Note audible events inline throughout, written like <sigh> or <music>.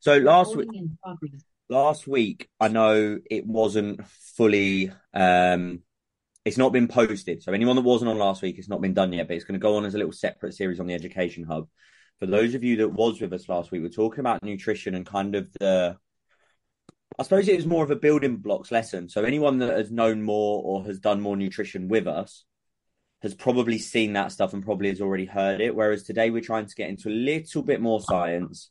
So last week, last week, I know it wasn't fully. Um, it's not been posted. So anyone that wasn't on last week, it's not been done yet, but it's going to go on as a little separate series on the Education Hub. For those of you that was with us last week, we're talking about nutrition and kind of the. I suppose it was more of a building blocks lesson. So anyone that has known more or has done more nutrition with us has probably seen that stuff and probably has already heard it. Whereas today we're trying to get into a little bit more science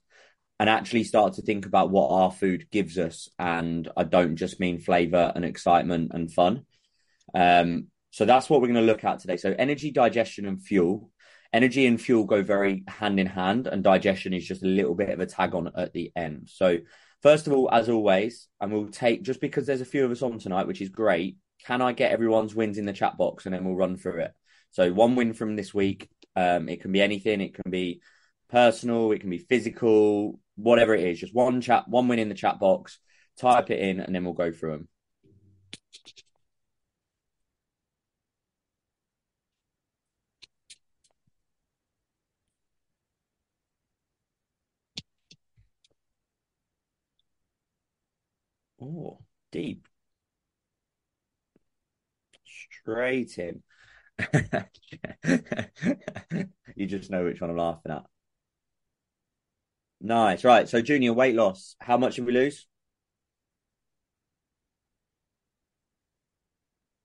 and actually start to think about what our food gives us. And I don't just mean flavor and excitement and fun. Um, so that's what we're going to look at today. So energy, digestion, and fuel. Energy and fuel go very hand in hand, and digestion is just a little bit of a tag on at the end. So, first of all, as always, and we'll take just because there's a few of us on tonight, which is great. Can I get everyone's wins in the chat box and then we'll run through it? So, one win from this week. Um, it can be anything. It can be personal. It can be physical. Whatever it is, just one chat, one win in the chat box. Type it in, and then we'll go through them. Oh, deep. Straight in. <laughs> you just know which one I'm laughing at. Nice. Right. So, Junior, weight loss. How much did we lose?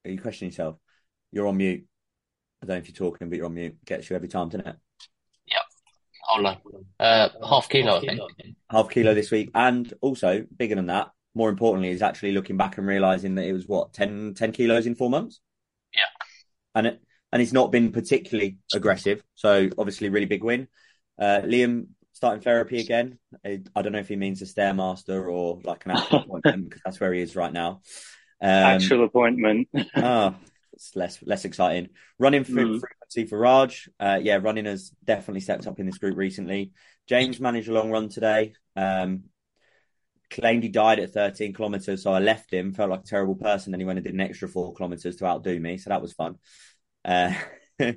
Are you questioning yourself? You're on mute. I don't know if you're talking, but you're on mute. Gets you every time, doesn't it? Yep. Hold on. Uh, half kilo, I think. Half kilo this week. And also, bigger than that, more importantly, is actually looking back and realizing that it was what 10, 10 kilos in four months. Yeah, and it and it's not been particularly aggressive. So obviously, really big win. Uh, Liam starting therapy again. I, I, don't know if he means a stairmaster or like an actual <laughs> appointment because that's where he is right now. Um, actual appointment. <laughs> ah, it's less less exciting. Running mm. frequency for Raj. Uh, yeah, running has definitely stepped up in this group recently. James managed a long run today. Um, claimed he died at 13 kilometers, so I left him. Felt like a terrible person. Then he went and did an extra four kilometers to outdo me, so that was fun. Uh, <laughs>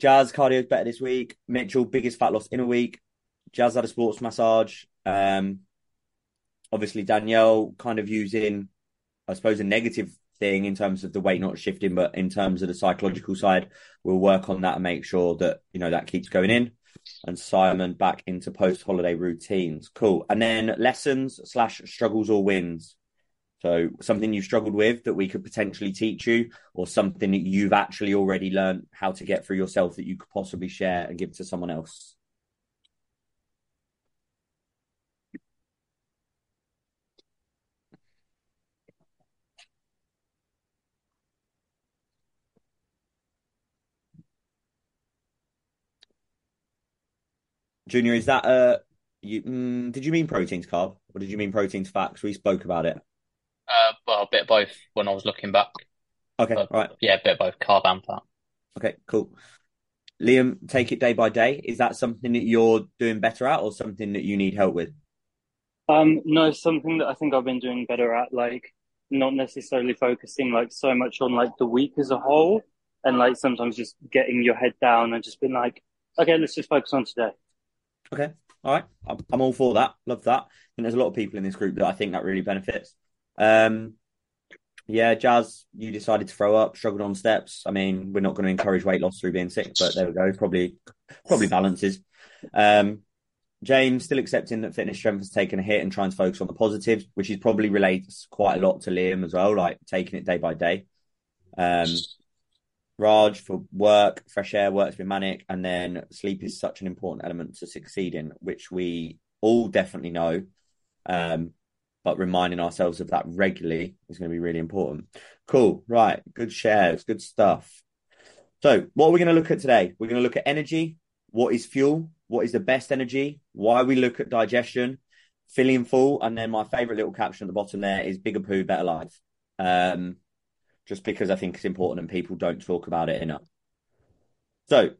Jazz cardio's better this week. Mitchell biggest fat loss in a week. Jazz had a sports massage. Um, obviously Danielle kind of using, I suppose, a negative thing in terms of the weight not shifting, but in terms of the psychological side, we'll work on that and make sure that you know that keeps going in and Simon back into post holiday routines. Cool. And then lessons slash struggles or wins. So something you've struggled with that we could potentially teach you, or something that you've actually already learned how to get through yourself that you could possibly share and give to someone else. Junior, is that uh you mm, did you mean proteins carb or did you mean proteins facts? We spoke about it. Uh, well, a bit of both when I was looking back. Okay, but, right. Yeah, a bit of both carb and fat. Okay, cool. Liam, take it day by day. Is that something that you're doing better at, or something that you need help with? Um, no, something that I think I've been doing better at, like not necessarily focusing like so much on like the week as a whole, and like sometimes just getting your head down and just being like, okay, let's just focus on today. Okay. All right. I'm, I'm all for that. Love that. And there's a lot of people in this group that I think that really benefits. Um, yeah, Jazz, you decided to throw up, struggled on steps. I mean, we're not going to encourage weight loss through being sick, but there we go. Probably, probably balances. Um, James still accepting that fitness strength has taken a hit and trying to focus on the positives, which is probably relates quite a lot to Liam as well, like taking it day by day. Um, Raj for work, fresh air, work's been manic, and then sleep is such an important element to succeeding, which we all definitely know. Um, but reminding ourselves of that regularly is going to be really important. Cool, right? Good shares, good stuff. So, what are we going to look at today? We're going to look at energy. What is fuel? What is the best energy? Why we look at digestion, feeling full, and then my favorite little caption at the bottom there is bigger poo, better life. Um, just because I think it's important and people don't talk about it enough. So,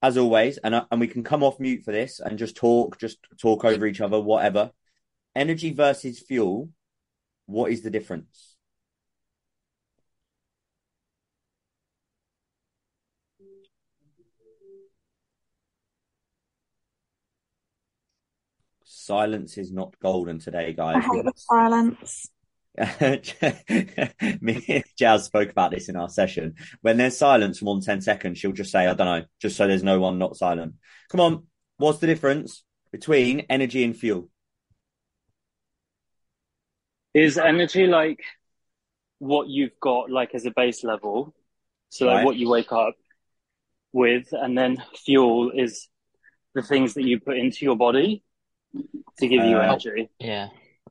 as always, and and we can come off mute for this and just talk, just talk over each other, whatever. Energy versus fuel. What is the difference? Silence is not golden today, I guys. hate the silence. <laughs> Me and Jazz spoke about this in our session. When there's silence for more than 10 seconds, she'll just say, I don't know, just so there's no one not silent. Come on, what's the difference between energy and fuel? Is energy like what you've got like as a base level? So like Right. what you wake up with, and then fuel is the things that you put into your body to give you Uh, energy. Yeah.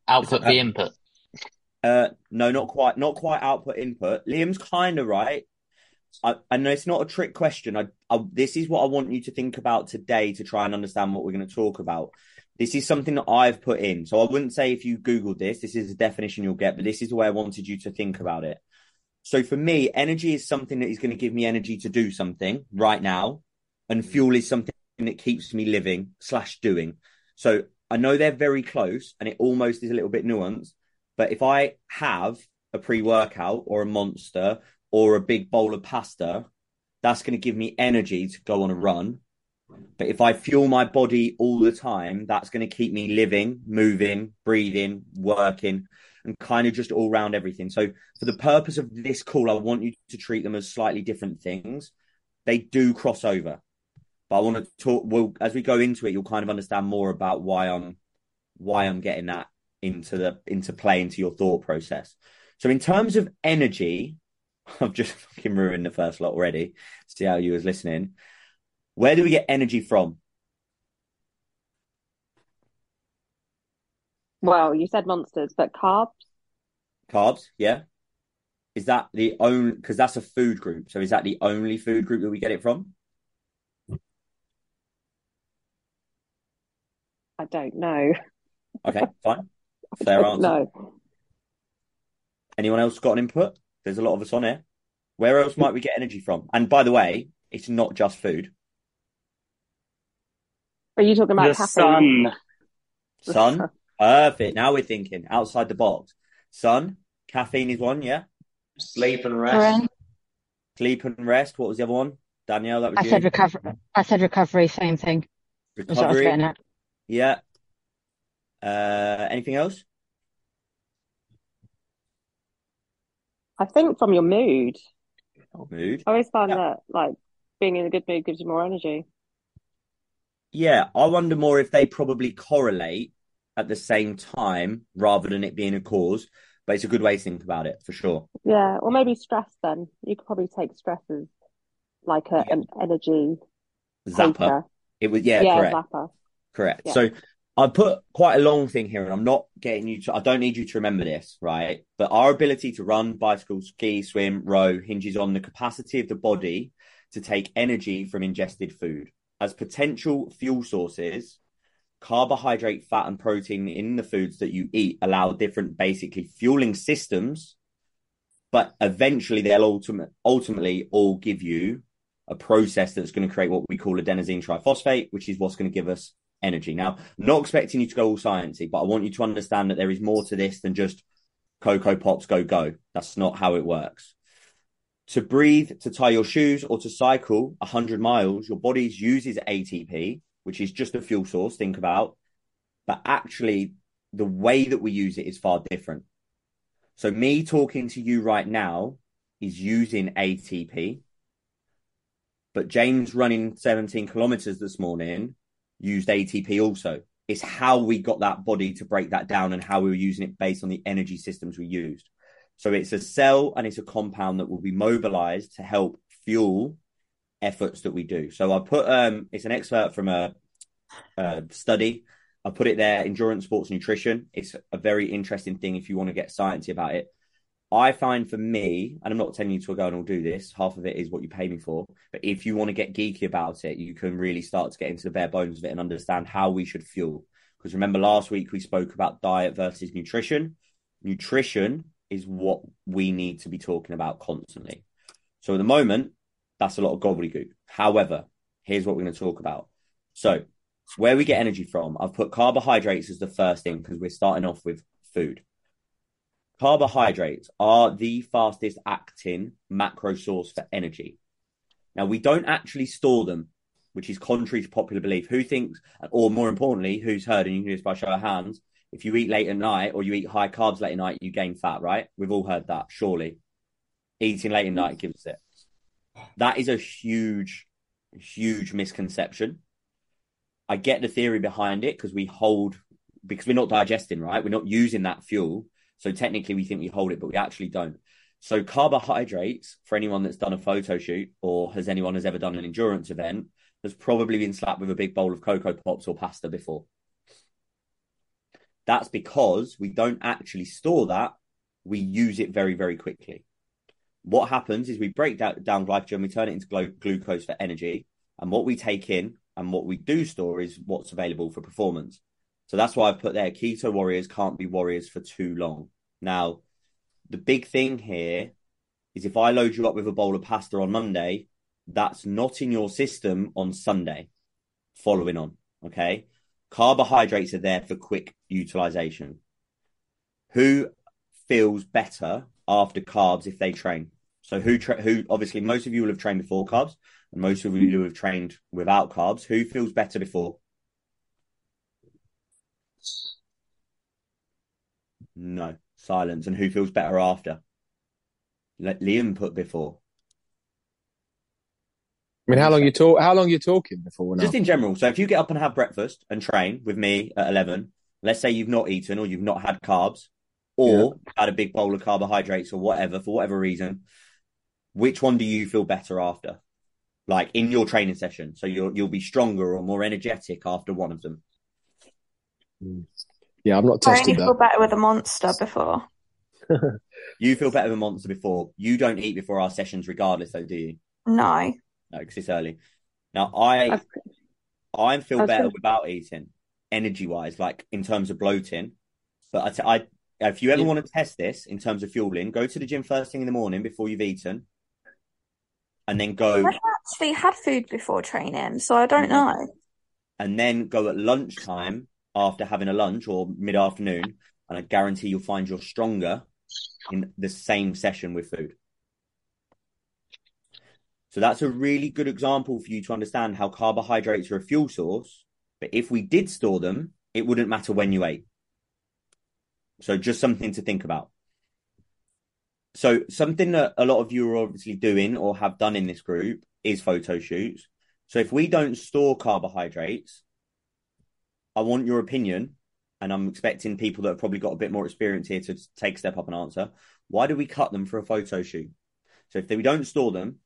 Output the input. Uh, no, not quite, not quite output input. Liam's kind of right. I, I know it's not a trick question. I, I, this is what I want you to think about today to try and understand what we're going to talk about. This is something that I've put in. So I wouldn't say if you Googled this, this is a definition you'll get, but this is the way I wanted you to think about it. So for me, energy is something that is going to give me energy to do something right now, and fuel is something that keeps me living slash doing. So I know they're very close, and it almost is a little bit nuanced. But if I have a pre-workout or a monster or a big bowl of pasta, that's going to give me energy to go on a run. But if I fuel my body all the time, that's going to keep me living, moving, breathing, working, and kind of just all round everything. So, for the purpose of this call, I want you to treat them as slightly different things. They do cross over, but I want to talk. Well, as we go into it, you'll kind of understand more about why I'm why I'm getting that into the into play into your thought process. So, in terms of energy, <laughs> I've just fucking ruined the first lot already. See how you was listening. Where do we get energy from? Well, you said monsters, but carbs? Carbs, yeah. Is that the only? Because that's a food group. So is that the only food group that we get it from? I don't know. <laughs> Okay, fine. Fair <laughs> answer. No. Anyone else got an input? There's a lot of us on here. Where else might we get energy from? And by the way, it's not just food. Are you talking about The caffeine? sun. Sun, <laughs> perfect. Now we're thinking outside the box. Sun, caffeine is one, yeah. Sleep and rest. Corinne, Sleep and rest. What was the other one? Danielle, that was I you. said recovery. I said recovery. Same thing. That's what I was Recovery, yeah. Uh, anything else? I think from your mood. Mood. I always find Yeah. that like being in a good mood gives you more energy. Yeah, I wonder more if they probably correlate at the same time rather than it being a cause. But it's a good way to think about it for sure. Yeah, or maybe stress then. You could probably take stress as like a, an energy Zapper. taker. It was yeah, Yeah, correct. zapper. Correct. Yeah. So I put quite a long thing here, and I'm not getting you to, I don't need you to remember this, right? But our ability to run, bicycle, ski, swim, row hinges on the capacity of the body to take energy from ingested food. As potential fuel sources, carbohydrate, fat, and protein in the foods that you eat allow different basically fueling systems, but eventually they'll ultimate, ultimately all give you a process that's going to create what we call adenosine triphosphate, which is what's going to give us energy. Now, not expecting you to go all sciencey, but I want you to understand that there is more to this than just Cocoa Pops go go. That's not how it works. To breathe, to tie your shoes, or to cycle 100 miles, your body uses ATP, which is just a fuel source, think about. But actually, the way that we use it is far different. So, me talking to you right now is using ATP, but James running 17 kilometers this morning used ATP also. It's how we got that body to break that down and how we were using it based on the energy systems we used. So it's a cell and it's a compound that will be mobilized to help fuel efforts that we do. So I put um it's an excerpt from a, a study. I put it there, endurance sports nutrition. It's a very interesting thing if you want to get sciencey about it. I find for me, and I'm not telling you to go and all do this, half of it is what you pay me for. But if you want to get geeky about it, you can really start to get into the bare bones of it and understand how we should fuel. Because remember, last week we spoke about diet versus nutrition. Nutrition is what we need to be talking about constantly. So at the moment, that's a lot of gobbledygook. However, here's what we're going to talk about. So, where we get energy from, I've put carbohydrates as the first thing because we're starting off with food. Carbohydrates are the fastest acting macro source for energy. Now, we don't actually store them which is contrary to popular belief. Who thinks, or more importantly, who's heard, and you can do this by show of hands, if you eat late at night or you eat high carbs late at night, you gain fat, right? We've all heard that, surely. Eating late at night gives it. That is a huge, huge misconception. I get the theory behind it because we hold, because we're not digesting, right? We're not using that fuel. So technically we think we hold it, but we actually don't. So carbohydrates, for anyone that's done a photo shoot or has anyone has ever done an endurance event, has probably been slapped with a big bowl of cocoa pops or pasta before. That's because we don't actually store that. We use it very, very quickly. What happens is we break down, down glycogen, we turn it into glu- glucose for energy. And what we take in and what we do store is what's available for performance. So that's why I've put there keto warriors can't be warriors for too long. Now, the big thing here is if I load you up with a bowl of pasta on Monday, that's not in your system on Sunday, following on. Okay. Carbohydrates are there for quick utilization. Who feels better after carbs if they train? So who tra- who obviously most of you will have trained before carbs, and most of you will have trained without carbs. Who feels better before? No silence. And who feels better after? Let Liam put before. I mean, how long you talk? How long you talking before? Now? Just in general. So if you get up and have breakfast and train with me at eleven, let's say you've not eaten or you've not had carbs, or yeah. had a big bowl of carbohydrates or whatever for whatever reason, which one do you feel better after? Like in your training session, so you'll you'll be stronger or more energetic after one of them. Hmm. Yeah, I'm not tested I only feel better with a monster before. <laughs> you feel better with a monster before. You don't eat before our sessions, regardless, though, do you? No. No, because it's early. Now, I I've, I feel better gonna... without eating, energy wise, like in terms of bloating. But I, t- I if you ever yeah. want to test this in terms of fueling, go to the gym first thing in the morning before you've eaten, and then go. I've actually had food before training, so I don't mm-hmm. know. And then go at lunchtime after having a lunch or mid afternoon, and I guarantee you'll find you're stronger in the same session with food. So that's a really good example for you to understand how carbohydrates are a fuel source. But if we did store them, it wouldn't matter when you ate. So just something to think about. So something that a lot of you are obviously doing or have done in this group is photo shoots. So if we don't store carbohydrates, I want your opinion, and I'm expecting people that have probably got a bit more experience here to take a step up and answer. Why do we cut them for a photo shoot? So if we don't store them,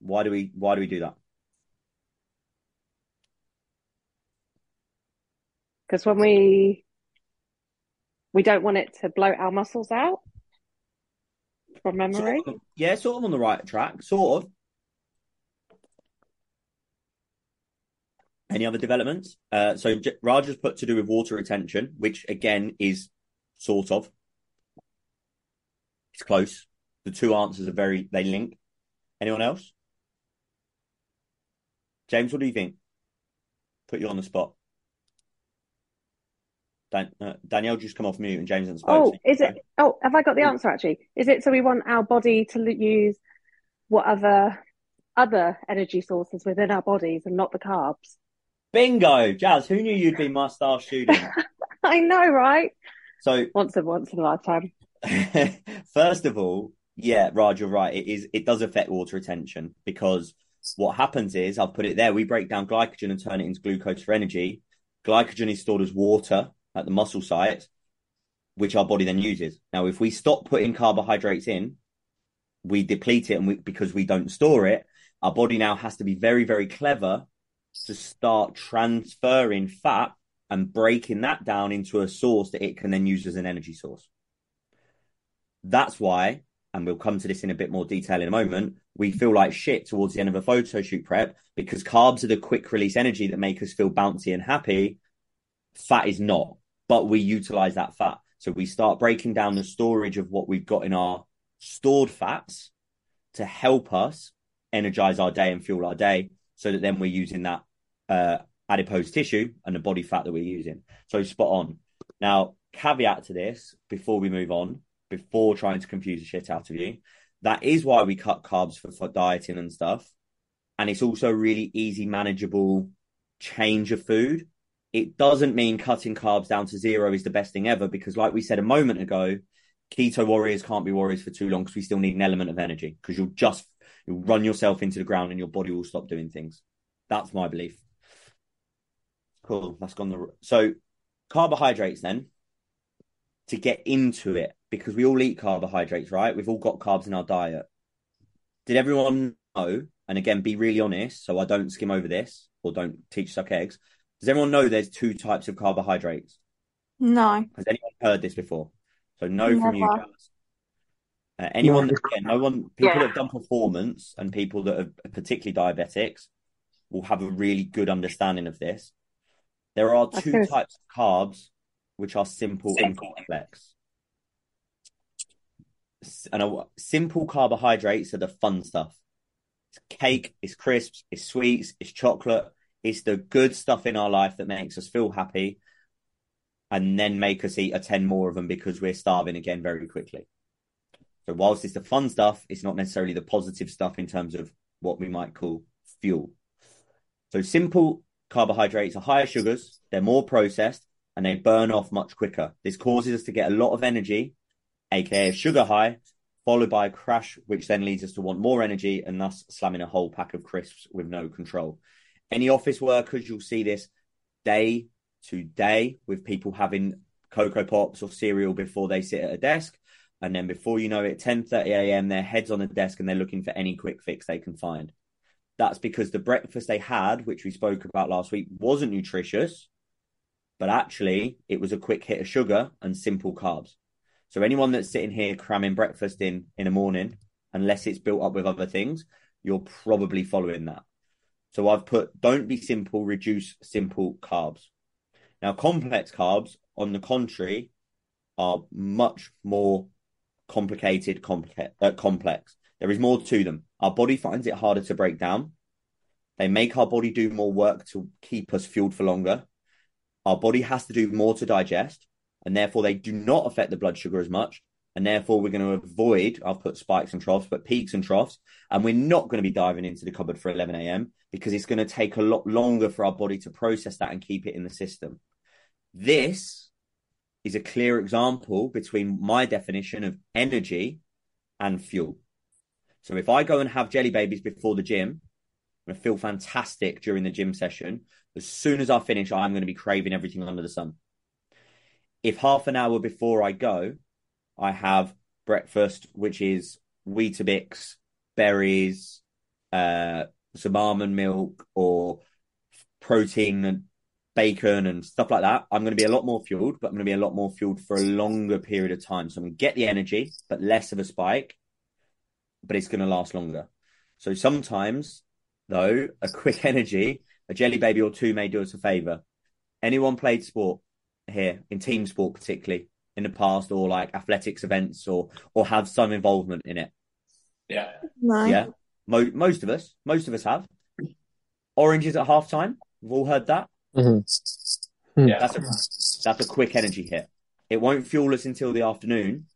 why do we why do we do that? Because when we we don't want it to bloat our muscles out from memory. Sort of, yeah, sort of on the right track, sort of. Any other developments? Uh, so Raj has put to do with water retention, which again is sort of. It's close. The two answers are very they link. Anyone else? James, what do you think? Put you on the spot. Dan, uh, Danielle just come off mute and James spoken. Oh, so is it? Oh, have I got the answer actually? Is it so we want our body to use whatever other energy sources within our bodies and not the carbs? Bingo, Jazz. Who knew you'd be my star student? <laughs> I know, right? So once in once in a lifetime. <laughs> first of all, yeah, Raj, you're right. It is. It does affect water retention because what happens is I'll put it there. We break down glycogen and turn it into glucose for energy. Glycogen is stored as water at the muscle site, which our body then uses. Now, if we stop putting carbohydrates in, we deplete it, and we, because we don't store it, our body now has to be very, very clever to start transferring fat and breaking that down into a source that it can then use as an energy source. That's why, and we'll come to this in a bit more detail in a moment, we feel like shit towards the end of a photo shoot prep because carbs are the quick release energy that make us feel bouncy and happy. Fat is not, but we utilize that fat. So we start breaking down the storage of what we've got in our stored fats to help us energize our day and fuel our day so that then we're using that uh, adipose tissue and the body fat that we're using. So spot on. Now, caveat to this before we move on, before trying to confuse the shit out of you, that is why we cut carbs for, for dieting and stuff. and it's also really easy, manageable change of food. It doesn't mean cutting carbs down to zero is the best thing ever because, like we said a moment ago, keto warriors can't be warriors for too long because we still need an element of energy because you'll just you'll run yourself into the ground and your body will stop doing things. That's my belief. Cool. That's gone the so carbohydrates then to get into it because we all eat carbohydrates, right? We've all got carbs in our diet. Did everyone know? And again, be really honest, so I don't skim over this or don't teach suck eggs. Does everyone know there's two types of carbohydrates? No. Has anyone heard this before? So no from you, Never. Uh, anyone, No. that, yeah, no one, people Yeah. that have done performance and people that are particularly diabetics will have a really good understanding of this. There are two suppose- types of carbs which are simple and complex. And a, simple carbohydrates are the fun stuff. It's cake, it's crisps, it's sweets, it's chocolate. It's the good stuff in our life that makes us feel happy and then make us eat a 10 more of them because we're starving again very quickly. So whilst it's the fun stuff, it's not necessarily the positive stuff in terms of what we might call fuel. So simple carbohydrates are higher sugars, they're more processed, and they burn off much quicker. This causes us to get a lot of energy, aka sugar high, followed by a crash, which then leads us to want more energy and thus slamming a whole pack of crisps with no control. Any office workers, you'll see this day to day with people having Cocoa Pops or cereal before they sit at a desk. And then before you know it, 10:30 a.m., their heads on the desk and they're looking for any quick fix they can find. That's because the breakfast they had, which we spoke about last week, wasn't nutritious, but actually it was a quick hit of sugar and simple carbs. So anyone that's sitting here cramming breakfast in in the morning, unless it's built up with other things, you're probably following that. So I've put don't be simple, reduce simple carbs. Now complex carbs, on the contrary, are much more complicated, complica- uh, complex. There is more to them. Our body finds it harder to break down. They make our body do more work to keep us fueled for longer. Our body has to do more to digest, and therefore they do not affect the blood sugar as much. And therefore, we're going to avoid, I've put spikes and troughs, but peaks and troughs. And we're not going to be diving into the cupboard for 11 a.m. because it's going to take a lot longer for our body to process that and keep it in the system. This is a clear example between my definition of energy and fuel. So if I go and have jelly babies before the gym, I'm going to feel fantastic during the gym session. As soon as I finish, I'm going to be craving everything under the sun. If half an hour before I go, I have breakfast, which is Weetabix, berries, uh, some almond milk, or protein bacon and stuff like that. I'm going to be a lot more fueled, but I'm going to be a lot more fueled for a longer period of time. So I'm going to get the energy, but less of a spike, but it's going to last longer. So sometimes, though, a quick <laughs> energy, a jelly baby or two may do us a favor. Anyone played sport here in team sport, particularly in the past, or like athletics events, or or have some involvement in it? Yeah. No. Yeah, Mo- most of us, most of us have. Oranges at halftime. We've all heard that. Mm-hmm. Yeah. That's a that's a quick energy hit. It won't fuel us until the afternoon,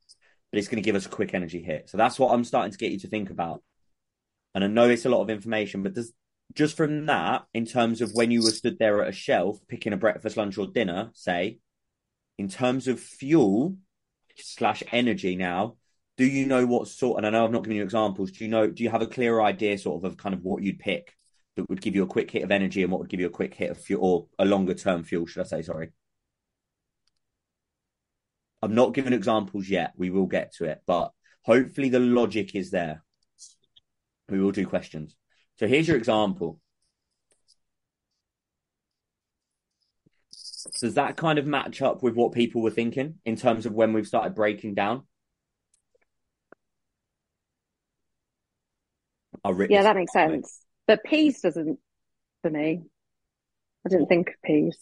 but it's going to give us a quick energy hit. So that's what I'm starting to get you to think about. And I know it's a lot of information, but does just from that, in terms of when you were stood there at a shelf picking a breakfast, lunch, or dinner, say, in terms of fuel slash energy now, do you know what sort? And I know I've not given you examples. Do you know? Do you have a clearer idea, sort of, of kind of what you'd pick that would give you a quick hit of energy and what would give you a quick hit of fuel or a longer term fuel? Should I say? Sorry. I'm not giving examples yet. We will get to it, but hopefully the logic is there. We will do questions. So here's your example. Does that kind of match up with what people were thinking in terms of when we've started breaking down? Yeah, that makes sense. But peas doesn't for me. I didn't think of peas.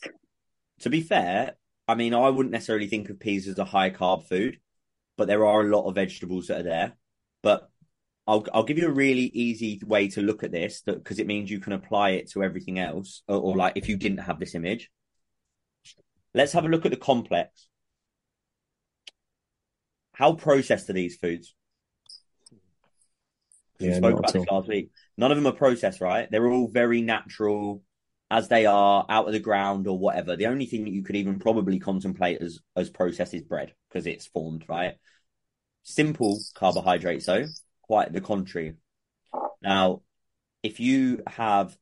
To be fair, I mean, I wouldn't necessarily think of peas as a high carb food, but there are a lot of vegetables that are there. But I'll I'll give you a really easy way to look at this because it means you can apply it to everything else, or, or like if you didn't have this image. Let's have a look at the complex. How processed are these foods? We spoke about this last week. None of them are processed, right? They're all very natural as they are out of the ground or whatever. The only thing that you could even probably contemplate as as processed is bread because it's formed, right? Simple carbohydrates, though, quite the contrary. Now, if you have,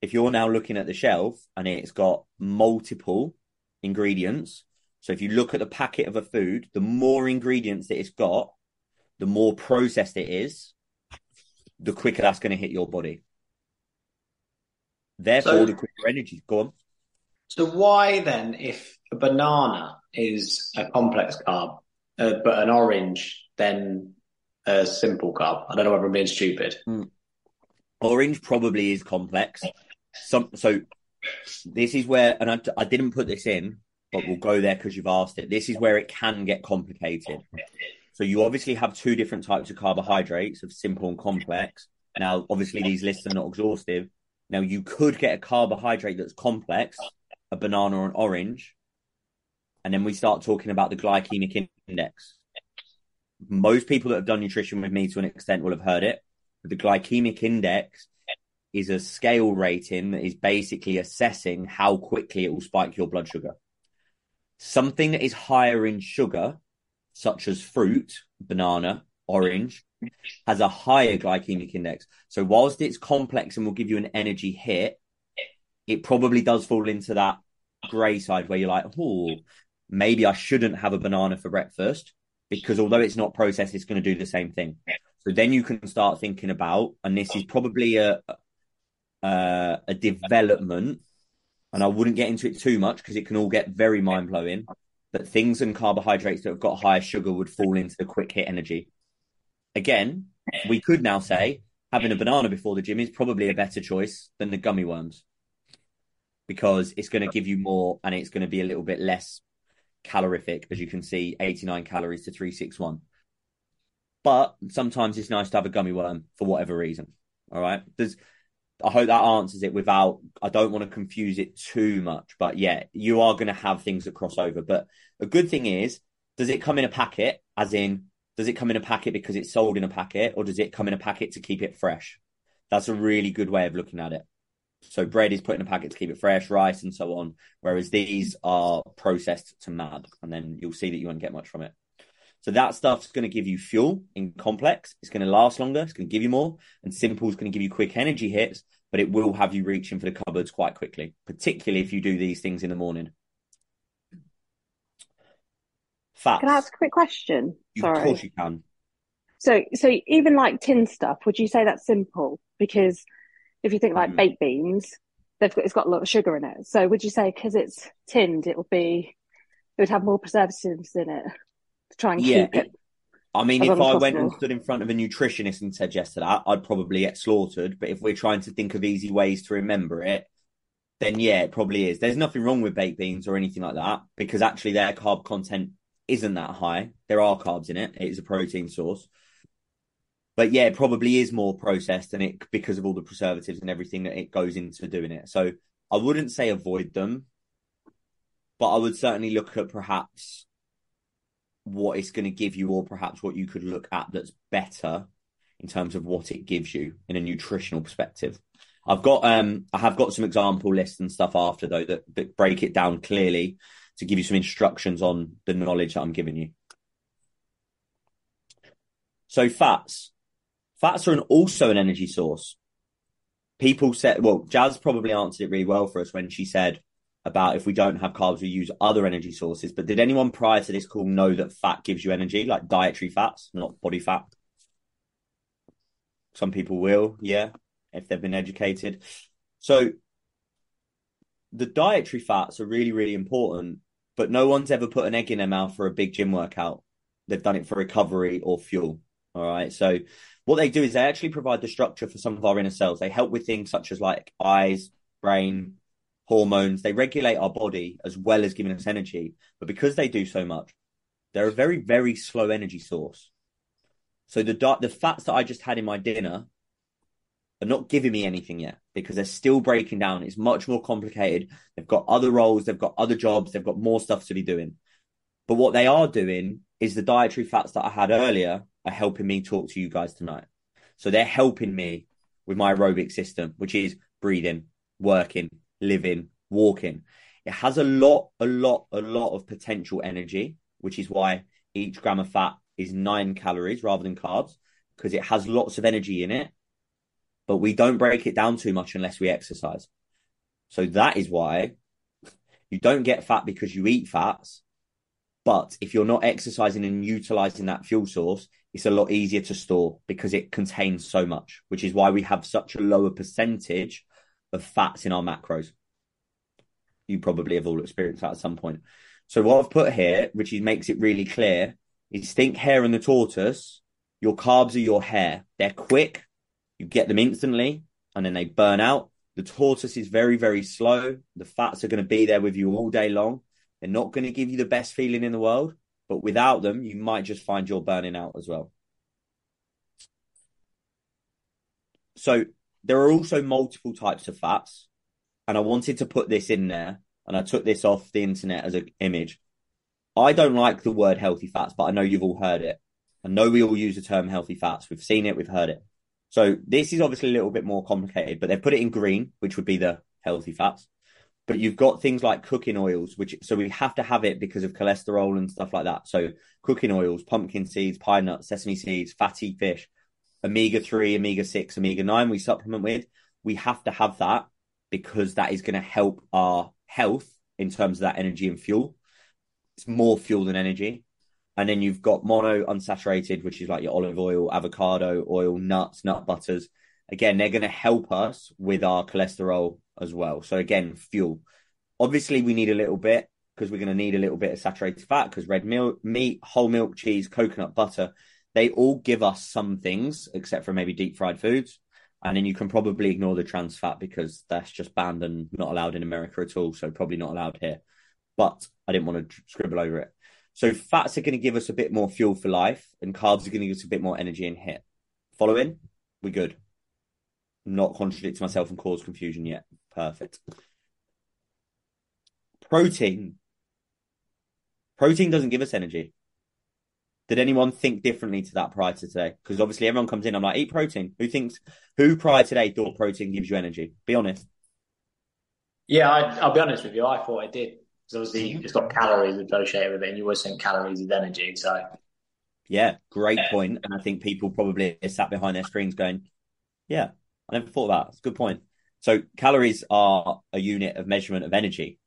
if you're now looking at the shelf and it's got multiple ingredients, so if you look at the packet of a food, the more ingredients that it's got, the more processed it is, the quicker that's going to hit your body. Therefore, So- the quicker energy. Go on. So why then, if a banana is a complex carb, uh, but an orange then a simple carb? I don't know whether I'm being stupid. Orange probably is complex. Some so this is where, and I, I didn't put this in, but we'll go there because you've asked it. This is where it can get complicated. So you obviously have two different types of carbohydrates of simple and complex. Now, obviously, these lists are not exhaustive. Now, you could get a carbohydrate that's complex, a banana or an orange, and then we start talking about the glycemic index. Most people that have done nutrition with me to an extent will have heard it. But the glycemic index is a scale rating that is basically assessing how quickly it will spike your blood sugar. Something that is higher in sugar, such as fruit, banana, orange, has a higher glycemic index. So whilst it's complex and will give you an energy hit, it probably does fall into that grey side where you're like, oh, maybe I shouldn't have a banana for breakfast because although it's not processed, it's going to do the same thing. So then you can start thinking about, and this is probably a uh, a development, and I wouldn't get into it too much because it can all get very mind blowing. But things and carbohydrates that have got higher sugar would fall into the quick hit energy. Again, we could now say having a banana before the gym is probably a better choice than the gummy worms because it's going to give you more and it's going to be a little bit less calorific, as you can see, 89 calories to 361. But sometimes it's nice to have a gummy worm for whatever reason. All right. There's, I hope that answers it without, I don't want to confuse it too much. But yeah, you are going to have things that cross over. But a good thing is, does it come in a packet, as in, does it come in a packet because it's sold in a packet, or does it come in a packet to keep it fresh? That's a really good way of looking at it. So bread is put in a packet to keep it fresh, rice and so on. Whereas these are processed to mad, and then you'll see that you won't get much from it. So that stuff's going to give you fuel in complex. It's going to last longer. It's going to give you more. And simple is going to give you quick energy hits, but it will have you reaching for the cupboards quite quickly, particularly if you do these things in the morning. Fats. Can I ask a quick question? You- Sorry. Of course you can. So, so even like tin stuff, would you say that's simple? Because if you think like Mhm. baked beans, they've got, it's got a lot of sugar in it. So would you say because it's tinned, it will be, it would have more preservatives in it to try and Yeah, keep it? I mean, if I went and stood in front of a nutritionist and said yes to that, I'd probably get slaughtered. But if we're trying to think of easy ways to remember it, then yeah, it probably is. There's nothing wrong with baked beans or anything like that because actually their carb content isn't that high. There are carbs in it. It is a protein source. But yeah, it probably is more processed and it because of all the preservatives and everything that it goes into doing it. So I wouldn't say avoid them, but I would certainly look at perhaps what it's going to give you, or perhaps what you could look at that's better in terms of what it gives you in a nutritional perspective. I've got um I have got some example lists and stuff after though that, that break it down clearly to give you some instructions on the knowledge that I'm giving you. So fats. Fats are an, also an energy source. People said, well, Jazz probably answered it really well for us when she said about if we don't have carbs, we use other energy sources. But did anyone prior to this call know that fat gives you energy, like dietary fats, not body fat? Some people will, yeah, if they've been educated. So the dietary fats are really, really important, but no one's ever put an egg in their mouth for a big gym workout. They've done it for recovery or fuel. All right. So what they do is they actually provide the structure for some of our inner cells. They help with things such as like eyes, brain, hormones. They regulate our body as well as giving us energy. But because they do so much, they're a very, very slow energy source. So the the fats that I just had in my dinner are not giving me anything yet because they're still breaking down. It's much more complicated. They've got other roles, they've got other jobs, they've got more stuff to be doing. But what they are doing is the dietary fats that I had earlier are helping me talk to you guys tonight. So they're helping me with my aerobic system, which is breathing, working, living, walking. It has a lot, a lot, a lot of potential energy, which is why each gram of fat is nine calories rather than carbs, because it has lots of energy in it. But we don't break it down too much unless we exercise. So that is why you don't get fat because you eat fats. But if you're not exercising and utilizing that fuel source, it's a lot easier to store because it contains so much, which is why we have such a lower percentage of fats in our macros. You probably have all experienced that at some point. So what I've put here, which makes it really clear, is think hare and the tortoise. Your carbs are your hare. They're quick. You get them instantly and then they burn out. The tortoise is very, very slow. The fats are going to be there with you all day long. They're not going to give you the best feeling in the world, but without them, you might just find you're burning out as well. So there are also multiple types of fats. And I wanted to put this in there and I took this off the internet as an image. I don't like the word healthy fats, but I know you've all heard it. I know we all use the term healthy fats. We've seen it, we've heard it. So this is obviously a little bit more complicated, but they've put it in green, which would be the healthy fats. But you've got things like cooking oils, which so we have to have it because of cholesterol and stuff like that. So cooking oils, pumpkin seeds, pine nuts, sesame seeds, fatty fish, omega three, omega six, omega nine. We supplement with. We have to have that because that is going to help our health in terms of that energy and fuel. It's more fuel than energy. And then you've got mono unsaturated, which is like your olive oil, avocado oil, nuts, nut butters. Again, they're going to help us with our cholesterol as well. So again, fuel. Obviously, we need a little bit because we're going to need a little bit of saturated fat because red milk, meat, whole milk, cheese, coconut butter, they all give us some things except for maybe deep fried foods. And then you can probably ignore the trans fat because that's just banned and not allowed in America at all. So probably not allowed here. But I didn't want to scribble over it. So fats are going to give us a bit more fuel for life, and carbs are going to give us a bit more energy and hit. Following, we're good. Not contradict myself and cause confusion yet. Perfect. Protein. Protein doesn't give us energy. Did anyone think differently to that prior to today? Because obviously everyone comes in, I'm like, eat protein. Who thinks, who prior today thought protein gives you energy? Be honest. Yeah, I, will be honest with you. I thought it did. Because obviously it's got calories associated with it, and you always think calories is energy. So, yeah, great point. And I think people probably sat behind their screens going, "Yeah, I never thought of that. It's a good point." So, calories are a unit of measurement of energy,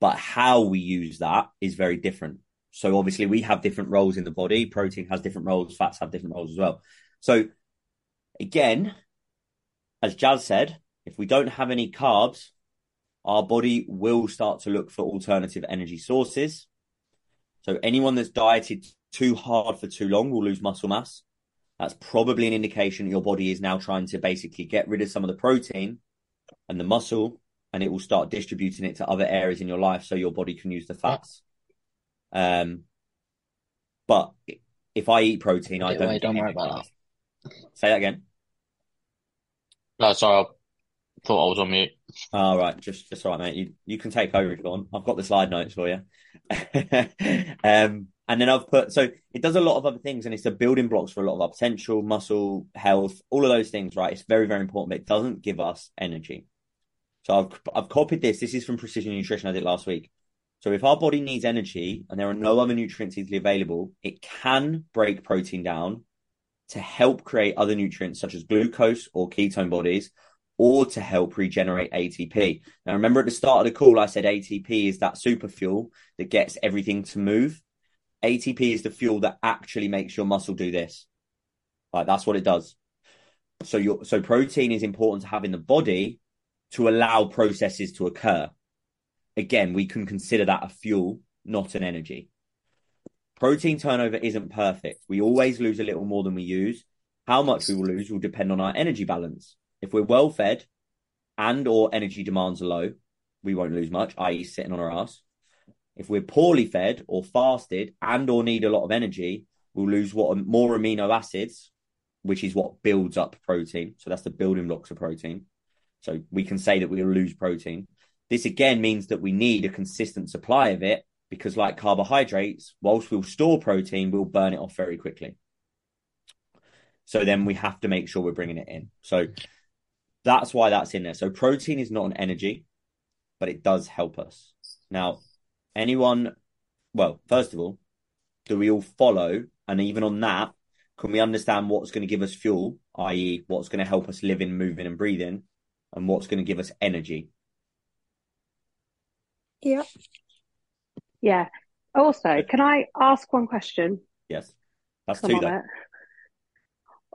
but how we use that is very different. So, obviously, we have different roles in the body. Protein has different roles. Fats have different roles as well. So, again, as Jazz said, if we don't have any carbs, our body will start to look for alternative energy sources. So anyone that's dieted too hard for too long will lose muscle mass. That's probably an indication your body is now trying to basically get rid of some of the protein and the muscle, and it will start distributing it to other areas in your life so your body can use the fats. Um, but if I eat protein, I don't. Wait, don't worry about that. Say that again. No, sorry. I thought I was on mute. All right, just just all right, mate. You you can take over if you want. I've got the slide notes for you. <laughs> um, and then I've put so it does a lot of other things, and it's the building blocks for a lot of our potential, muscle, health, all of those things. Right, it's very very important, but it doesn't give us energy. So I've I've copied this. This is from Precision Nutrition. I did last week. So if our body needs energy and there are no other nutrients easily available, it can break protein down to help create other nutrients such as glucose or ketone bodies or to help regenerate ATP. Now, remember at the start of the call, I said ATP is that super fuel that gets everything to move. ATP is the fuel that actually makes your muscle do this. Like that's what it does. So your so protein is important to have in the body to allow processes to occur. Again, we can consider that a fuel, not an energy. Protein turnover isn't perfect. We always lose a little more than we use. How much we will lose will depend on our energy balance. If we're well fed and or energy demands are low, we won't lose much, i.e. sitting on our ass. If we're poorly fed or fasted and or need a lot of energy, we'll lose what more amino acids, which is what builds up protein. So that's the building blocks of protein. So we can say that we'll lose protein. This again means that we need a consistent supply of it because, like carbohydrates, whilst we'll store protein, we'll burn it off very quickly. So then we have to make sure we're bringing it in. So that's why that's in there. So protein is not an energy, but it does help us. Now, anyone, well, first of all, do we all follow? And even on that, can we understand what's going to give us fuel, i.e., what's going to help us living, moving, and breathing, and what's going to give us energy? Yeah. Yeah. Also, can I ask one question? Yes. That's two it.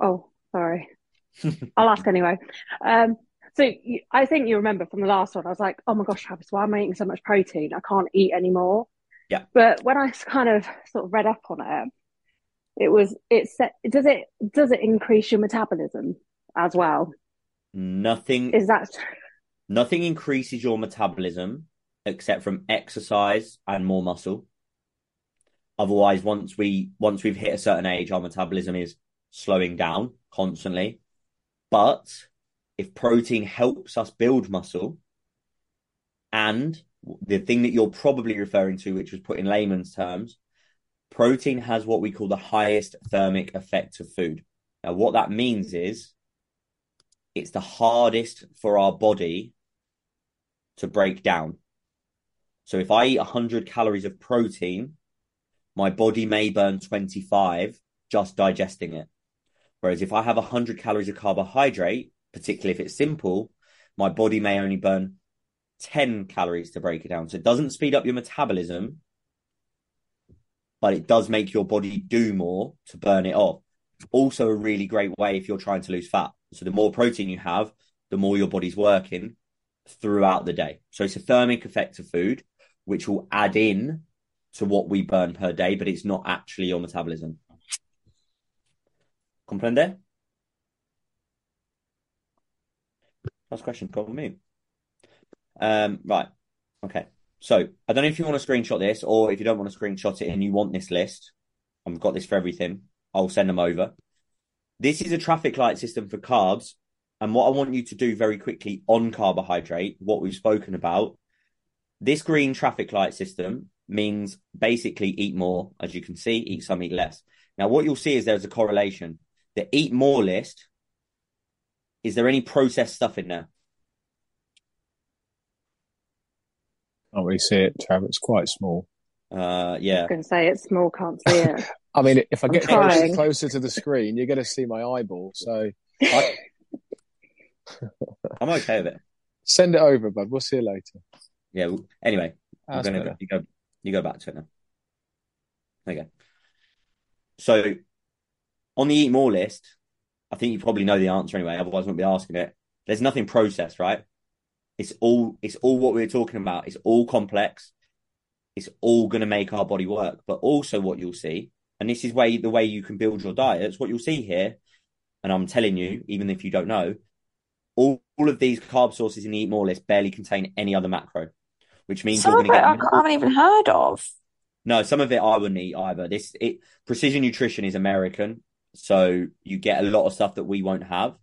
Oh, sorry. <laughs> I'll ask anyway. Um, so you, I think you remember from the last one, I was like, oh my gosh, Travis, why am I eating so much protein? I can't eat anymore. Yeah. But when I kind of sort of read up on it, it was it set does it does it increase your metabolism as well? Nothing Is that nothing increases your metabolism except from exercise and more muscle. Otherwise, once we once we've hit a certain age, our metabolism is slowing down constantly. But if protein helps us build muscle, and the thing that you're probably referring to, which was put in layman's terms, protein has what we call the highest thermic effect of food. Now, what that means is it's the hardest for our body to break down. So if I eat 100 calories of protein, my body may burn 25 just digesting it. Whereas if I have 100 calories of carbohydrate, particularly if it's simple, my body may only burn 10 calories to break it down. So it doesn't speed up your metabolism, but it does make your body do more to burn it off. Also, a really great way if you're trying to lose fat. So the more protein you have, the more your body's working throughout the day. So it's a thermic effect of food, which will add in to what we burn per day, but it's not actually your metabolism. Comprende? Last question, call me. Um, right. Okay. So I don't know if you want to screenshot this or if you don't want to screenshot it and you want this list. I've got this for everything. I'll send them over. This is a traffic light system for carbs. And what I want you to do very quickly on carbohydrate, what we've spoken about, this green traffic light system means basically eat more, as you can see, eat some, eat less. Now, what you'll see is there's a correlation. The eat more list, is there any processed stuff in there? Can't really see it, Trav. It's quite small. Uh, I yeah. was going to say it's small, can't see it. <laughs> I mean, if I get closer, closer to the screen, you're going to see my eyeball. So I, <laughs> I'm okay with it. send it over, bud. We'll see you later. Yeah. well, Anyway, ah, I'm gonna go, you go you go back to it now. Go. So on the eat more list, I think you probably know the answer anyway, otherwise I wouldn't be asking it. There's nothing processed, right? It's all it's all what we were talking about. It's all complex. It's all gonna make our body work. But also what you'll see, and this is way the way you can build your diets, what you'll see here, and I'm telling you, even if you don't know, all, all of these carb sources in the eat more list barely contain any other macro, which means Some you're of going it to I get ca- haven't even heard of. no, some of it I wouldn't eat either. This it precision nutrition is American, so you get a lot of stuff that we won't have.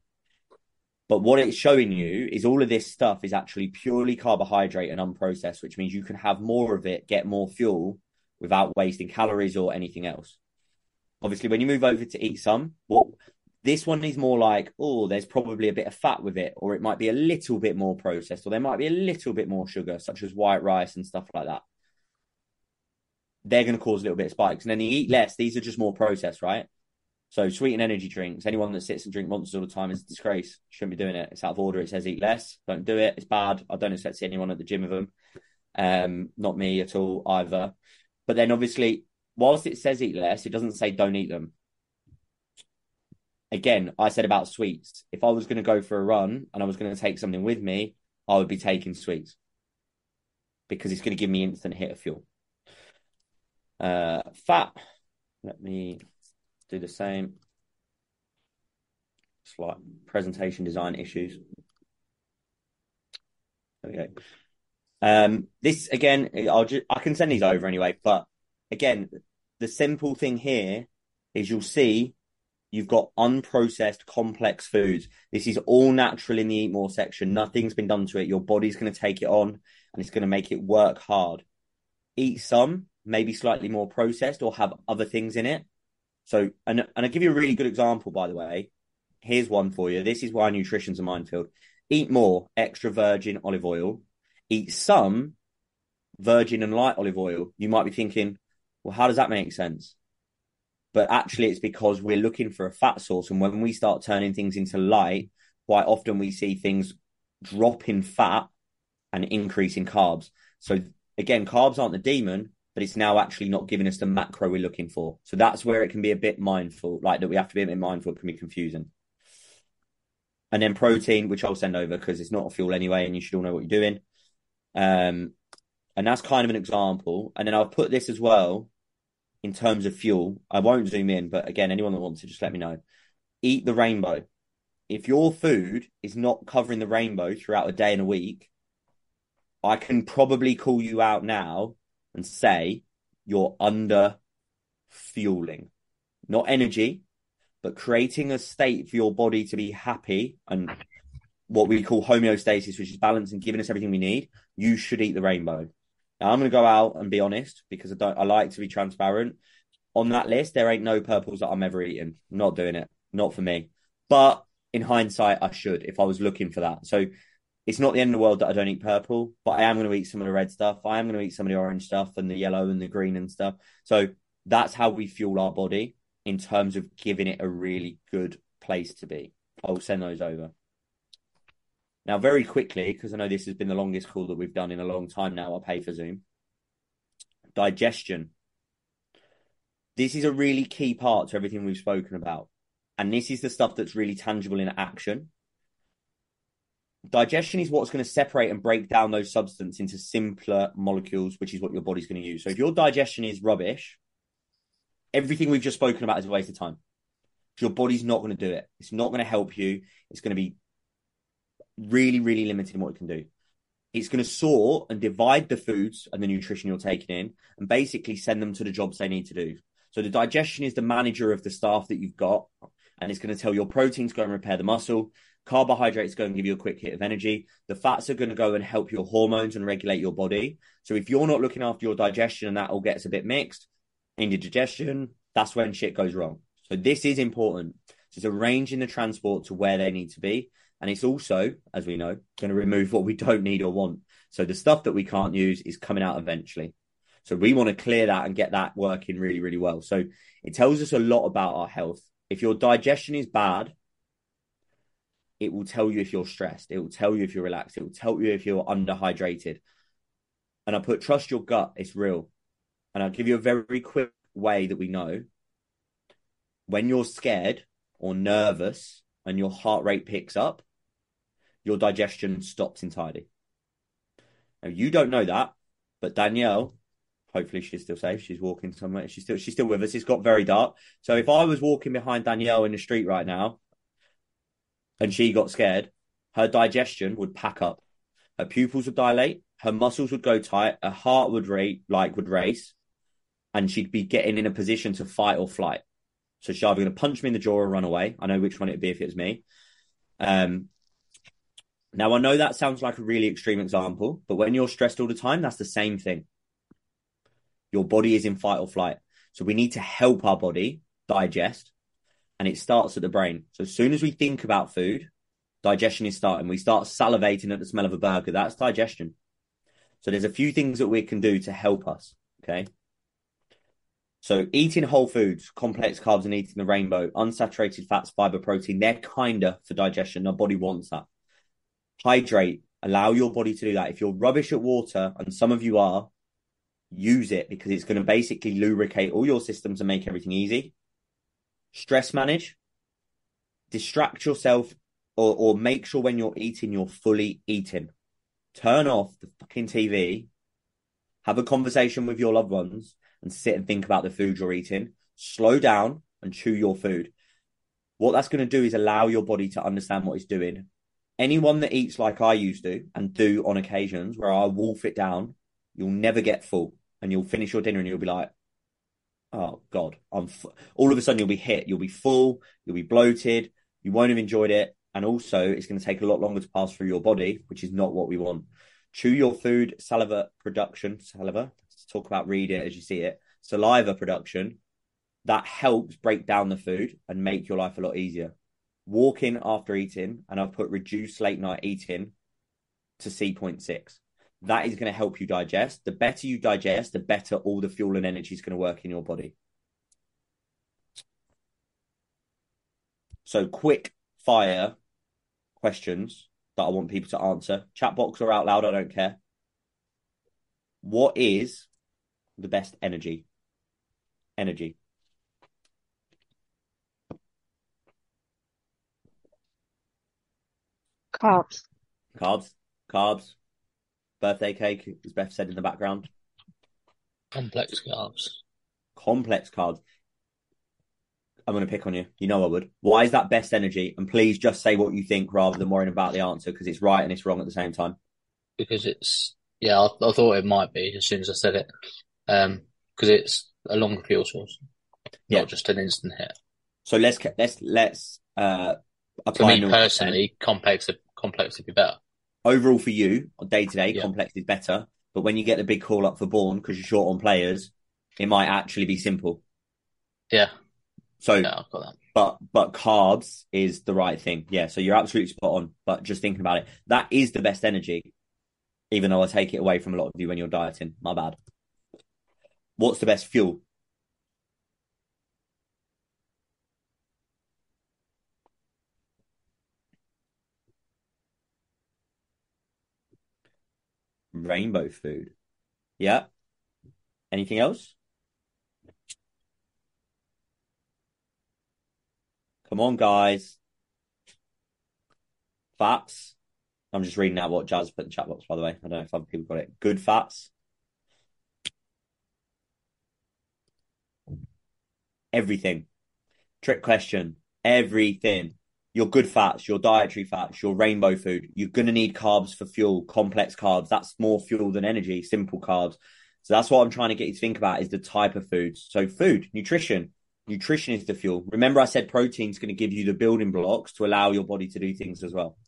But what it's showing you is all of this stuff is actually purely carbohydrate and unprocessed, which means you can have more of it, get more fuel without wasting calories or anything else. Obviously, when you move over to eat some, what this one is more like, oh, there's probably a bit of fat with it, or it might be a little bit more processed, or there might be a little bit more sugar, such as white rice and stuff like that they're going to cause a little bit of spikes. And then you eat less, these are just more processed, right? So sweet and energy drinks, anyone that sits and drink monsters all the time is a disgrace. Shouldn't be doing it. It's out of order. It says eat less. Don't do it. It's bad. I don't expect to see anyone at the gym with them. Um, not me at all either. But then obviously, whilst it says eat less, it doesn't say don't eat them. Again, I said about sweets. If I was going to go for a run and I was going to take something with me, I would be taking sweets because it's going to give me instant hit of fuel. Uh, fat. Let me do the same. Slight presentation design issues. Go. Um, this again, I'll just I can send these over anyway. But again, the simple thing here is you'll see you've got unprocessed complex foods. This is all natural in the eat more section. Nothing's been done to it. Your body's going to take it on and it's going to make it work hard. Eat some, maybe slightly more processed or have other things in it. So, and and I give you a really good example, by the way. Here's one for you. This is why nutrition's a minefield. Eat more extra virgin olive oil. Eat some virgin and light olive oil. You might be thinking, well, how does that make sense? But actually, it's because we're looking for a fat source. And when we start turning things into light, quite often we see things drop in fat and increase in carbs. So, again, carbs aren't the demon, but it's now actually not giving us the macro we're looking for. So that's where it can be a bit mindful, like that we have to be a bit mindful, it can be confusing. And then protein, which I'll send over because it's not a fuel anyway, and you should all know what you're doing. Um, and that's kind of an example. And then I'll put this as well in terms of fuel. I won't zoom in, but again, anyone that wants to just let me know. Eat the rainbow. If your food is not covering the rainbow throughout a day and a week, I can probably call you out now and say you're under fueling, not energy, but creating a state for your body to be happy and what we call homeostasis, which is balance and giving us everything we need. You should eat the rainbow. Now I'm going to go out and be honest because I don't. I like to be transparent. On that list, there ain't no purples that I'm ever eating. I'm not doing it. Not for me. But in hindsight, I should if I was looking for that. So it's not the end of the world that I don't eat purple, but I am going to eat some of the red stuff. I am going to eat some of the orange stuff and the yellow and the green and stuff. So that's how we fuel our body in terms of giving it a really good place to be. I'll send those over. Now, very quickly, because I know this has been the longest call that we've done in a long time now, I'll pay for Zoom. Digestion. This is a really key part to everything we've spoken about. And this is the stuff that's really tangible in action digestion is what's going to separate and break down those substances into simpler molecules, which is what your body's going to use. So if your digestion is rubbish, everything we've just spoken about is a waste of time. Your body's not going to do it. It's not going to help you. It's going to be really, really limited in what it can do. It's going to sort and divide the foods and the nutrition you're taking in and basically send them to the jobs they need to do. So the digestion is the manager of the staff that you've got, and it's going to tell your proteins go and repair the muscle. Carbohydrates go and give you a quick hit of energy. The fats are going to go and help your hormones and regulate your body. So if you're not looking after your digestion and that all gets a bit mixed in your digestion, that's when shit goes wrong. So this is important. So it's arranging the transport to where they need to be. And it's also, as we know, going to remove what we don't need or want. So the stuff that we can't use is coming out eventually. So we want to clear that and get that working really, really well. So it tells us a lot about our health. If your digestion is bad, it will tell you if you're stressed. It will tell you if you're relaxed. It will tell you if you're underhydrated. And I put trust your gut. It's real. And I'll give you a very quick way that we know. When you're scared or nervous and your heart rate picks up, your digestion stops entirely. Now you don't know that, but Danielle, hopefully she's still safe. She's walking somewhere. She's still she's still with us. It's got very dark. So if I was walking behind Danielle in the street right now, and she got scared, her digestion would pack up. Her pupils would dilate, her muscles would go tight, her heart would rate like would race, and she'd be getting in a position to fight or flight. So she's either going to punch me in the jaw or run away. I know which one it'd be if it was me. Um, now I know that sounds like a really extreme example, but when you're stressed all the time, that's the same thing. Your body is in fight or flight. So we need to help our body digest and it starts at the brain. So as soon as we think about food, digestion is starting. We start salivating at the smell of a burger. That's digestion. So there's a few things that we can do to help us. Okay. So eating whole foods, complex carbs, and eating the rainbow, unsaturated fats, fiber, protein, they're kinder for digestion. Our body wants that. Hydrate, allow your body to do that. If you're rubbish at water, and some of you are, use it because it's going to basically lubricate all your systems and make everything easy stress manage, distract yourself, or, or make sure when you're eating, you're fully eating. Turn off the fucking TV, have a conversation with your loved ones, and sit and think about the food you're eating. Slow down and chew your food. What that's going to do is allow your body to understand what it's doing. Anyone that eats like I used to and do on occasions where I wolf it down, you'll never get full and you'll finish your dinner and you'll be like, oh god, I'm f-. all of a sudden you'll be hit, you'll be full, you'll be bloated, you won't have enjoyed it, and also it's going to take a lot longer to pass through your body, which is not what we want. Chew your food, saliva production, saliva. Let's talk about read it as you see it. Saliva production that helps break down the food and make your life a lot easier. Walking after eating, and I've put reduce late night eating to C.6. That is going to help you digest. The better you digest, the better all the fuel and energy is going to work in your body. So, quick fire questions that I want people to answer. Chat box or out loud, I don't care. What is the best energy? Energy. Carbs. Carbs. Carbs. Birthday cake, as Beth said in the background. Complex carbs. Complex carbs. I'm going to pick on you. You know I would. Why is that best energy? And please just say what you think rather than worrying about the answer because it's right and it's wrong at the same time. Because it's, yeah, I, I thought it might be as soon as I said it. Um, because it's a longer fuel source, Yeah. not just an instant hit. So let's let's let's uh For me Neil- personally, complex complex would be better. overall for you day to day, complex is better. But when you get the big call up for Bourne because you're short on players, it might actually be simple. Yeah, So, yeah, I've got that. but but carbs is the right thing. Yeah, so you're absolutely spot on. But just thinking about it, that is the best energy. Even though I take it away from a lot of you when you're dieting, my bad. What's the best fuel? Rainbow food. Yeah. Anything else? Come on, guys. Fats. I'm just reading out what Jazz put in the chat box, by the way. I don't know if other people got it. Good fats. Everything. Trick question. Everything. Your good fats, your dietary fats, your rainbow food. You're going to need carbs for fuel, complex carbs. That's more fuel than energy, simple carbs. So that's what I'm trying to get you to think about is the type of foods. So food, nutrition. Nutrition is the fuel. Remember, I said protein is going to give you the building blocks to allow your body to do things as well.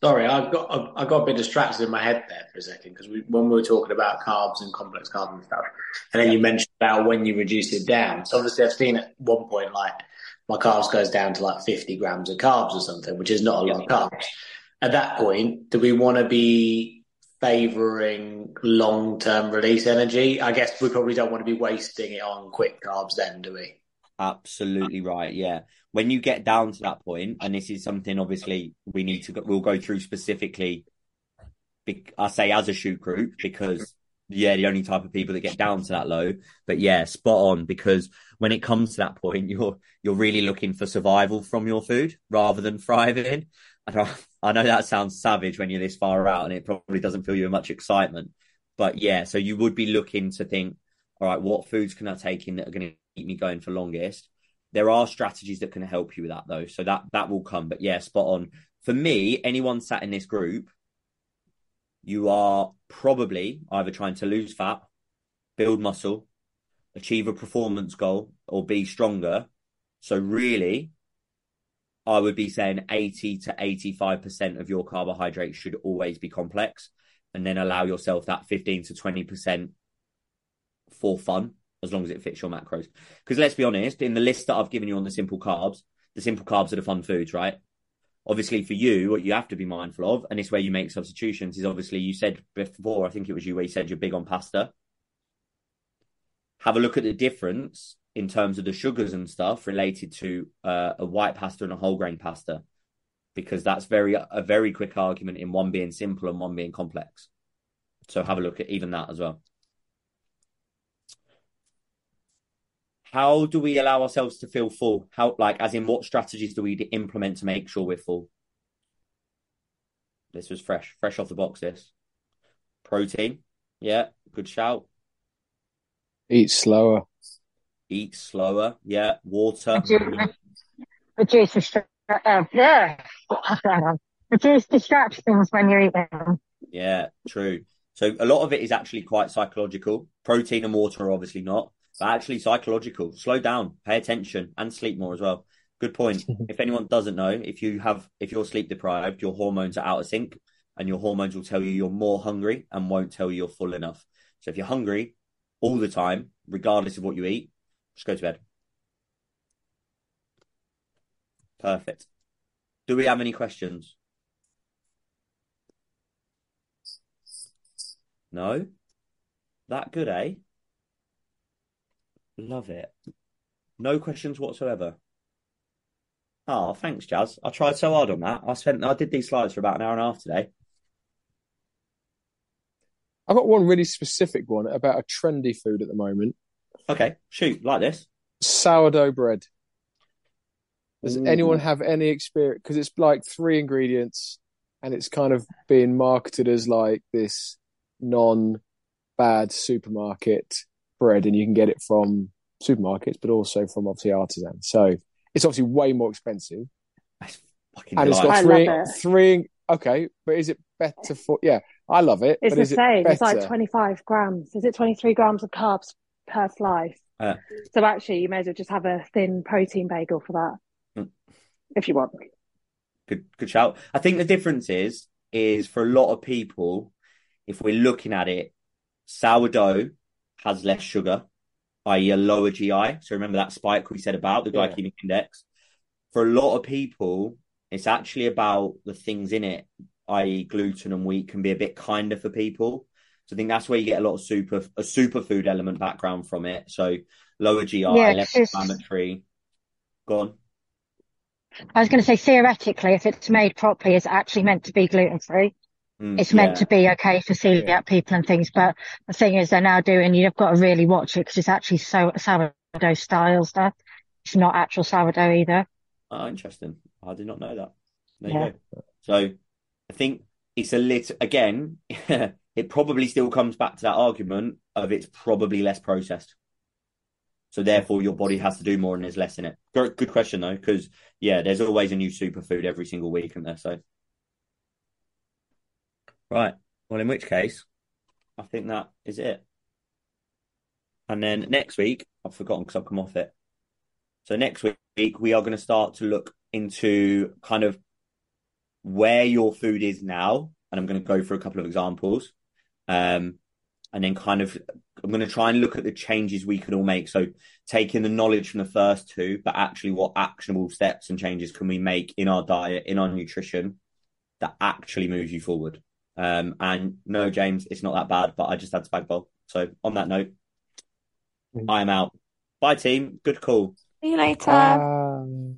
Sorry, I got I, I got a bit distracted in my head there for a second because we, when we were talking about carbs and complex carbs and stuff, and then you mentioned about when you reduce it down. So obviously, I've seen at one point like my carbs goes down to like fifty grams of carbs or something, which is not a lot of carbs. At that point, do we want to be favouring long term release energy? I guess we probably don't want to be wasting it on quick carbs then, do we? Absolutely right. Yeah. When you get down to that point, and this is something obviously we need to we'll go through specifically. I say as a shoot group because yeah, the only type of people that get down to that low. But yeah, spot on because when it comes to that point, <laughs> you're you're really looking for survival from your food rather than thriving. I <laughs> I know that sounds savage when you're this far out, and it probably doesn't fill you much excitement. But yeah, so you would be looking to think, all right, what foods can I take in that are going to keep me going for longest? There are strategies that can help you with that though, so that that will come. But yeah, spot on. For me, anyone sat in this group, you are probably either trying to lose fat, build muscle, achieve a performance goal, or be stronger. So really, I would be saying 80 to 85% of your carbohydrates should always be complex and then allow yourself that 15 to 20% for fun as long as it fits your macros. Because let's be honest, in the list that I've given you on the simple carbs, the simple carbs are the fun foods, right? Obviously, for you, what you have to be mindful of, and it's where you make substitutions, is obviously you said before, I think it was you where you said you're big on pasta. Have a look at the difference in terms of the sugars and stuff related to uh, a white pasta and a whole grain pasta, because that's very a very quick argument in one being simple and one being complex. So have a look at even that as well. How do we allow ourselves to feel full? How, like, as in, what strategies do we implement to make sure we're full? This was fresh, fresh off the box. This protein, yeah, good shout. Eat slower. Eat slower, yeah. Water, Reduce, reduce, uh, yeah. reduce distractions when you're eating. yeah, true. So a lot of it is actually quite psychological. Protein and water are obviously not, Actually psychological. Slow down, pay attention, and sleep more as well. Good point. <laughs> if anyone doesn't know, if you have if you're sleep deprived, your hormones are out of sync, and your hormones will tell you you're more hungry and won't tell you you're full enough. So if you're hungry all the time, regardless of what you eat, just go to bed. Perfect. Do we have any questions? No? That good, eh? Love it. No questions whatsoever. Oh, thanks, Jazz. I tried so hard on that. I spent I did these slides for about an hour and a half today. I've got one really specific one about a trendy food at the moment Okay, shoot, like this. sourdough bread. Does Ooh. anyone have any experience? Because it's like three ingredients and it's kind of being marketed as like this non bad supermarket bread, and you can get it from supermarkets, but also from obviously artisans. So it's obviously way more expensive. Fucking and it's got I three, love it. three. Okay, but is it better for? Yeah, I love it. It's but the is it same. It's like 25 grams. Is it 23 grams of carbs per slice? Uh. So actually, you may as well just have a thin protein bagel for that, Mm. if you want. Good, good shout. I think the difference is, is for a lot of people, if we're looking at it, sourdough has less sugar, i.e., a lower GI. So remember that spike we said about the Yeah. glycemic index. For a lot of people, it's actually about the things in it, i.e., gluten and wheat can be a bit kinder for people. So I think that's where you get a lot of super a superfood element background from it. So lower GI, Yeah, less inflammatory. Go on. I was going to say, theoretically, if it's made properly, it's actually meant to be gluten free. Mm, It's meant yeah. to be okay for celiac Yeah. people and things. But the thing is, they're now doing, you've got to really watch it because it's actually so sourdough style stuff. It's not actual sourdough either. Oh, interesting. I did not know that. There Yeah. you go. So I think it's a little, again, <laughs> it probably still comes back to that argument of it's probably less processed. So therefore your body has to do more and there's less in it. Good, good question though, because yeah, there's always a new superfood every single week in there. So right. Well, in which case, I think that is it. And then next week, I've forgotten because I've come off it. So next week we are going to start to look into kind of where your food is now, and I'm going to go through a couple of examples, um, and then kind of I'm going to try and look at the changes we can all make. So taking the knowledge from the first two, but actually what actionable steps and changes can we make in our diet, in our nutrition, that actually moves you forward. Um, and no, James, it's not that bad, but I just had spag bowl. So on that note, I am out. Bye, team. Good call. See you later. Um,